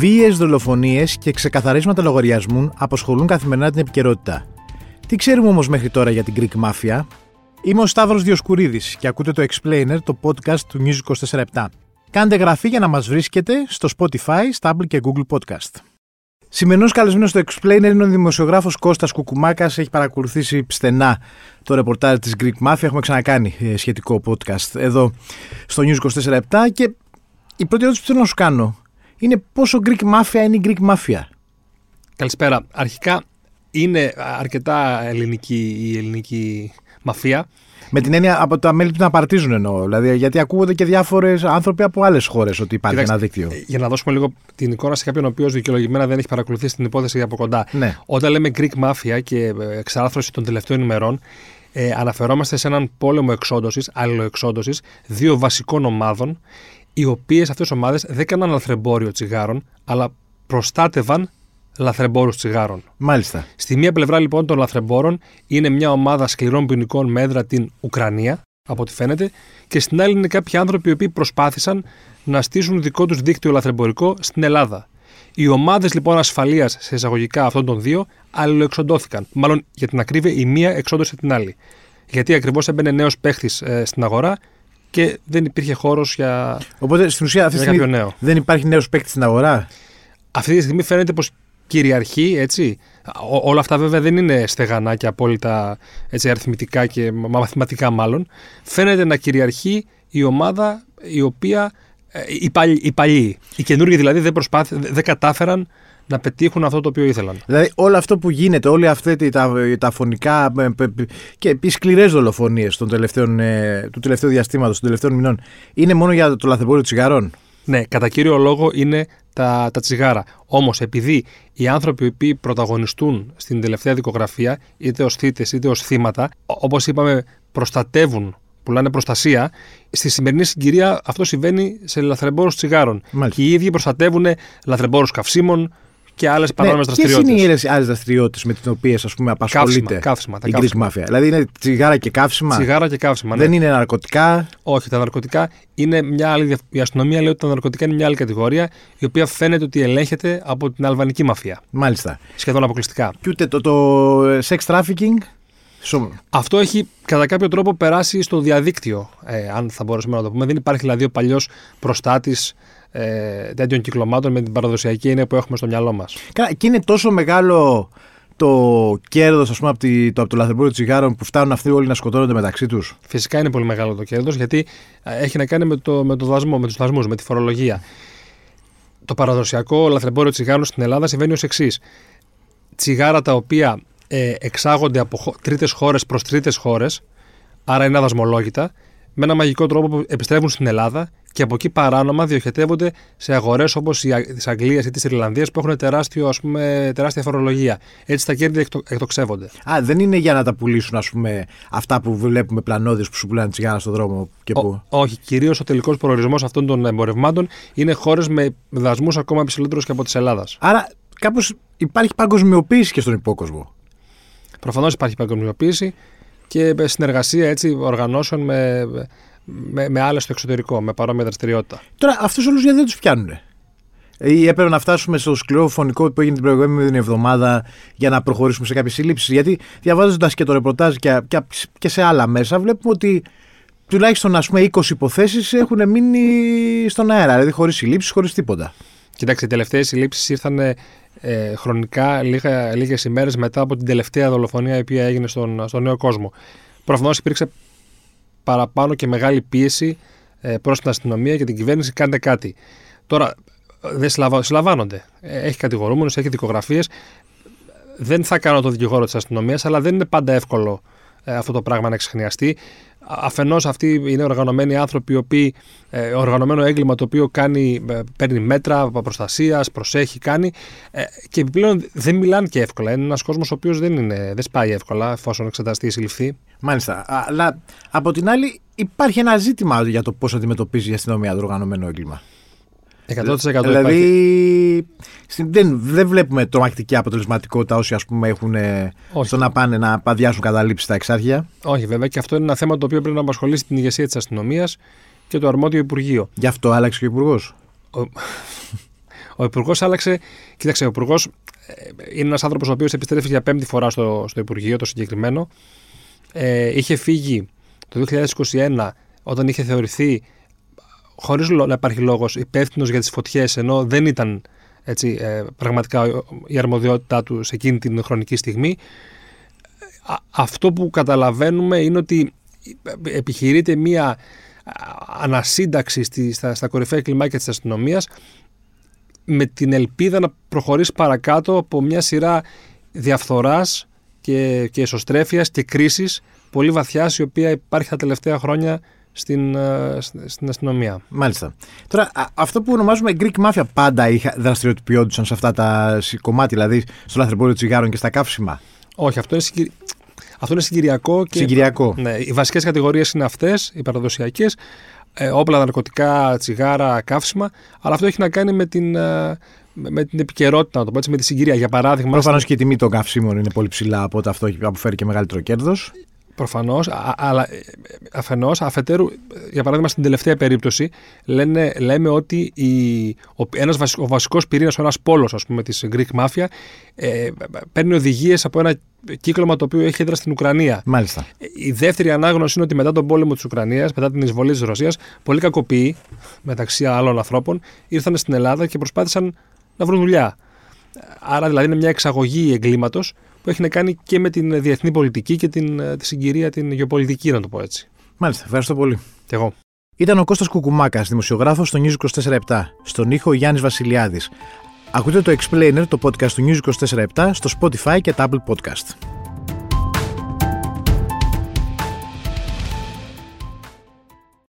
Βίαιες δολοφονίες και ξεκαθαρίσματα λογαριασμών αποσχολούν καθημερινά την επικαιρότητα. Τι ξέρουμε όμως μέχρι τώρα για την Greek Mafia; Είμαι ο Σταύρος Διοσκουρίδης και ακούτε το Explainer, το podcast του News 24 Κάντε γραφή για να μας βρίσκετε στο Spotify, Stable και Google Podcast. Σημερινός καλεσμένος στο Explainer είναι ο δημοσιογράφος Κώστας Κουκουμάκας. Έχει παρακολουθήσει στενά το ρεπορτάζ της Greek Mafia. Έχουμε ξανακάνει ε, σχετικό podcast εδώ στο News 24 και η πρώτη ερώτηση που θέλω να σου κάνω είναι πόσο Greek Mafia είναι η Greek Mafia. Καλησπέρα. Αρχικά είναι αρκετά ελληνική η ελληνική μαφία. Με την έννοια από τα μέλη που να παρτίζουν εννοώ. Δηλαδή, γιατί ακούγονται και διάφορες άνθρωποι από άλλες χώρες ότι υπάρχει Κοιτάξτε, ένα δίκτυο. ε, Για να δώσουμε λίγο την εικόνα σε κάποιον ο οποίος δικαιολογημένα δεν έχει παρακολουθήσει την υπόθεση από κοντά. Ναι. Όταν λέμε Greek Mafia και ε, εξάρθρωση των τελευταίων ημερών, ε, αναφερόμαστε σε έναν πόλεμο εξόντωσης, αλληλοεξόντωσης δύο βασικών ομάδων, οι οποίες αυτές οι ομάδες δεν έκαναν λαθρεμπόριο τσιγάρων, αλλά προστάτευαν λαθρεμπόρους τσιγάρων. Μάλιστα. Στη μία πλευρά λοιπόν των λαθρεμπόρων είναι μια ομάδα σκληρών ποινικών με έδρα την Ουκρανία, από ό,τι φαίνεται, και στην άλλη είναι κάποιοι άνθρωποι οι οποίοι προσπάθησαν να στήσουν δικό τους δίκτυο λαθρεμπορικό στην Ελλάδα. Οι ομάδες λοιπόν ασφαλείας σε εισαγωγικά αυτών των δύο αλληλοεξοντώθηκαν. Μάλλον για την ακρίβεια, η μία εξόντωσε την άλλη. Γιατί ακριβώς έμπαινε νέος παίχτης στην αγορά και δεν υπήρχε χώρος για, Οπότε στην ουσία αυτή τη για κάποιο στιγμή νέο. δεν υπάρχει νέος παίκτης στην αγορά; Αυτή τη στιγμή φαίνεται πως κυριαρχεί, έτσι. Ό- όλα αυτά βέβαια δεν είναι στεγανά και απόλυτα έτσι, αριθμητικά και μα- μαθηματικά μάλλον. Φαίνεται να κυριαρχεί η ομάδα η οποία. ε, οι, παλι, οι παλιοί. Οι καινούργοι δηλαδή δεν, προσπάθη, δεν κατάφεραν να πετύχουν αυτό το οποίο ήθελαν. Δηλαδή όλο αυτό που γίνεται, όλοι αυτά τα, τα φωνικά ε, π- π- και οι σκληρές δολοφονίες του τελευταίου διαστήματος, των τελευταίων μηνών, είναι μόνο για το λαθρεμπόριο τσιγαρών. Ναι, κατά κύριο λόγο είναι τα, τα τσιγάρα. Όμως, επειδή οι άνθρωποι οι οποίοι πρωταγωνιστούν στην τελευταία δικογραφία, είτε ως θύτε είτε ως θύματα, όπως είπαμε, προστατεύουν, πουλάνε προστασία, στη σημερινή συγκυρία αυτό συμβαίνει σε λαθρεμπόρους τσιγάρων. Μάλιστα. Και οι ίδιοι προστατεύουν λαθρεμπόρους καυσίμων και άλλες παράνομε Ποιε είναι δραστηριότητες. οι άλλες δραστηριότητες με τις οποίες απασχολείται καύσιμα, τα η Greek καύσιμα. Mafia. Δηλαδή είναι τσιγάρα και καύσιμα; Τσιγάρα και καύσιμα. ναι. Δεν είναι ναρκωτικά; Όχι, τα ναρκωτικά είναι μια άλλη. δια- Η αστυνομία λέει ότι τα ναρκωτικά είναι μια άλλη κατηγορία, η οποία φαίνεται ότι ελέγχεται από την αλβανική μαφία. Μάλιστα. Σχεδόν αποκλειστικά. Και ούτε το, το ε, sex trafficking; Σο- Αυτό έχει κατά κάποιο τρόπο περάσει στο διαδίκτυο, ε, αν θα μπορούσαμε να το πούμε. Δεν υπάρχει δηλαδή ο παλιός προστάτης ε, τέτοιων κυκλωμάτων με την παραδοσιακή έννοια που έχουμε στο μυαλό μας. Καλά, και είναι τόσο μεγάλο το κέρδος από, τη- το, από το λαθρεμπόριο τσιγάρων που φτάνουν αυτοί όλοι να σκοτώνονται μεταξύ τους. Φυσικά είναι πολύ μεγάλο το κέρδος γιατί ε, έχει να κάνει με, το, με, το δασμό, με τους δασμούς, με τη φορολογία. Το παραδοσιακό λαθρεμπόριο τσιγάρων στην Ελλάδα συμβαίνει ως εξής. Τσιγάρα τα οποία ε, εξάγονται από τρίτες χώρες προς τρίτες χώρες, άρα είναι αδασμολόγητα, με ένα μαγικό τρόπο που επιστρέφουν στην Ελλάδα και από εκεί παράνομα διοχετεύονται σε αγορές όπως της Αγγλίας ή της Ιρλανδίας που έχουν τεράστιο, ας πούμε, τεράστια φορολογία. Έτσι τα κέρδη εκτο, εκτοξεύονται. Α, δεν είναι για να τα πουλήσουν, ας πούμε, αυτά που βλέπουμε πλανώδε που σου πουλάνε τσιγάρα στον δρόμο και που. Ό, όχι, κυρίως ο τελικός προορισμός αυτών των εμπορευμάτων είναι χώρες με δασμούς ακόμα υψηλότερους και από της Ελλάδας. Άρα κάπως υπάρχει παγκοσμιοποίηση και στον υπόκοσμο. Προφανώς υπάρχει παγκοσμιοποίηση και συνεργασία έτσι, οργανώσεων με, με, με άλλε στο εξωτερικό, με παρόμοια δραστηριότητα. Τώρα αυτούς όλους γιατί δεν τους πιάνουν. Ή έπρεπε να φτάσουμε στο σκληρό φωνικό που έγινε την προηγούμενη εβδομάδα για να προχωρήσουμε σε κάποιες συλλήψεις; Γιατί διαβάζοντας και το ρεπορτάζ και, και, και σε άλλα μέσα, βλέπουμε ότι τουλάχιστον ας πούμε 20 υποθέσεις έχουν μείνει στον αέρα. Δηλαδή χωρίς συλλήψεις, χωρίς τίποτα. Κοιτάξτε, οι τελευταίες συλλήψεις ήρθαν ε, χρονικά λίγα, λίγες ημέρες μετά από την τελευταία δολοφονία η οποία έγινε στον, στον νέο κόσμο. Προφανώς υπήρξε παραπάνω και μεγάλη πίεση ε, προς την αστυνομία και την κυβέρνηση κάντε κάτι. Τώρα δεν συλλαβα, συλλαμβάνονται. Ε, έχει κατηγορούμενους, έχει δικογραφίες. Δεν θα κάνω το δικηγόρο της αστυνομίας, αλλά δεν είναι πάντα εύκολο ε, αυτό το πράγμα να εξεχνιαστεί. Αφενός αυτοί είναι οργανωμένοι άνθρωποι, οι οποίοι, ε, οργανωμένο έγκλημα το οποίο κάνει, ε, παίρνει μέτρα προστασίας, προσέχει, κάνει ε, και επιπλέον δεν μιλάνε και εύκολα. Είναι ένας κόσμος ο οποίος δεν, είναι, δεν σπάει εύκολα εφόσον εξεταστεί ή συλληφθεί. Μάλιστα. Αλλά από την άλλη υπάρχει ένα ζήτημα για το πώς αντιμετωπίζει η αστυνομία το οργανωμένο έγκλημα. 100% Δηλαδή υπάρχει. στην- δεν, δεν βλέπουμε τρομακτική αποτελεσματικότητα όσοι ας πούμε έχουν ε, Όχι. στο να πάνε να παδιάσουν καταλήψεις στα εξάρχεια. Όχι, βέβαια, και αυτό είναι ένα θέμα το οποίο πρέπει να απασχολήσει την ηγεσία της αστυνομίας και το αρμόδιο Υπουργείο. Γι' αυτό άλλαξε και ο Υπουργός. Ο, Ο Υπουργός άλλαξε. Κοίταξε, ο Υπουργός είναι ένας άνθρωπος ο οποίος επιστρέφει για πέμπτη φορά στο, στο Υπουργείο, το συγκεκριμένο. Ε, είχε φύγει το 2021 όταν είχε θεωρηθεί χωρίς να υπάρχει λόγος υπεύθυνος για τις φωτιές, ενώ δεν ήταν έτσι, ε, πραγματικά η αρμοδιότητά του σε εκείνη την χρονική στιγμή. Αυτό που καταλαβαίνουμε είναι ότι επιχειρείται μία ανασύνταξη στη, στα, στα κορυφαία κλιμάκια της αστυνομίας με την ελπίδα να προχωρήσει παρακάτω από μια σειρά διαφθοράς και, και εσωστρέφειας και κρίσης πολύ βαθιάς η οποία υπάρχει τα τελευταία χρόνια στην, ε, στην αστυνομία. Μάλιστα. Τώρα, αυτό που ονομάζουμε Greek Mafia πάντα είχα, δραστηριοποιόντουσαν σε αυτά τα κομμάτια, δηλαδή στο λαθρεμπόριο τσιγάρων και στα καύσιμα. Όχι, αυτό είναι, συγκυρι... αυτό είναι συγκυριακό. Και... Συγκυριακό. Ναι, οι βασικές κατηγορίες είναι αυτές, οι παραδοσιακές. Ε, όπλα, ναρκωτικά, τσιγάρα, καύσιμα. Αλλά αυτό έχει να κάνει με την, ε, με την επικαιρότητα, να το πω έτσι, με τη συγκυρία. Για παράδειγμα. Προφανώς και η τιμή των καυσίμων είναι πολύ ψηλά, οπότε αυτό έχει αποφέρει και μεγαλύτερο κέρδος. Προφανώς, αλλά ε, αφενός, αφετέρου, για παράδειγμα, στην τελευταία περίπτωση, λένε, λέμε ότι η, ο, ένας βασικό, ο βασικός πυρήνας, ο ένας πόλος της Greek Mafia, ε, παίρνει οδηγίες από ένα κύκλωμα το οποίο έχει έδρα στην Ουκρανία. Μάλιστα. Η δεύτερη ανάγνωση είναι ότι μετά τον πόλεμο της Ουκρανίας, μετά την εισβολή της Ρωσίας, πολλοί κακοποιοί, μεταξύ άλλων ανθρώπων, ήρθαν στην Ελλάδα και προσπάθησαν να βρουν δουλειά. Άρα δηλαδή είναι μια εξαγωγή εγκλήματος που έχει να κάνει και με την διεθνή πολιτική και την, τη συγκυρία την γεωπολιτική, να το πω έτσι. Μάλιστα, ευχαριστώ πολύ. Και εγώ. Ήταν ο Κώστας Κουκουμάκας, δημοσιογράφος στο News 24 Στον ήχο Γιάννης Βασιλιάδης. Ακούτε το Explainer, το podcast του News 24 στο Spotify και τα Apple Podcast.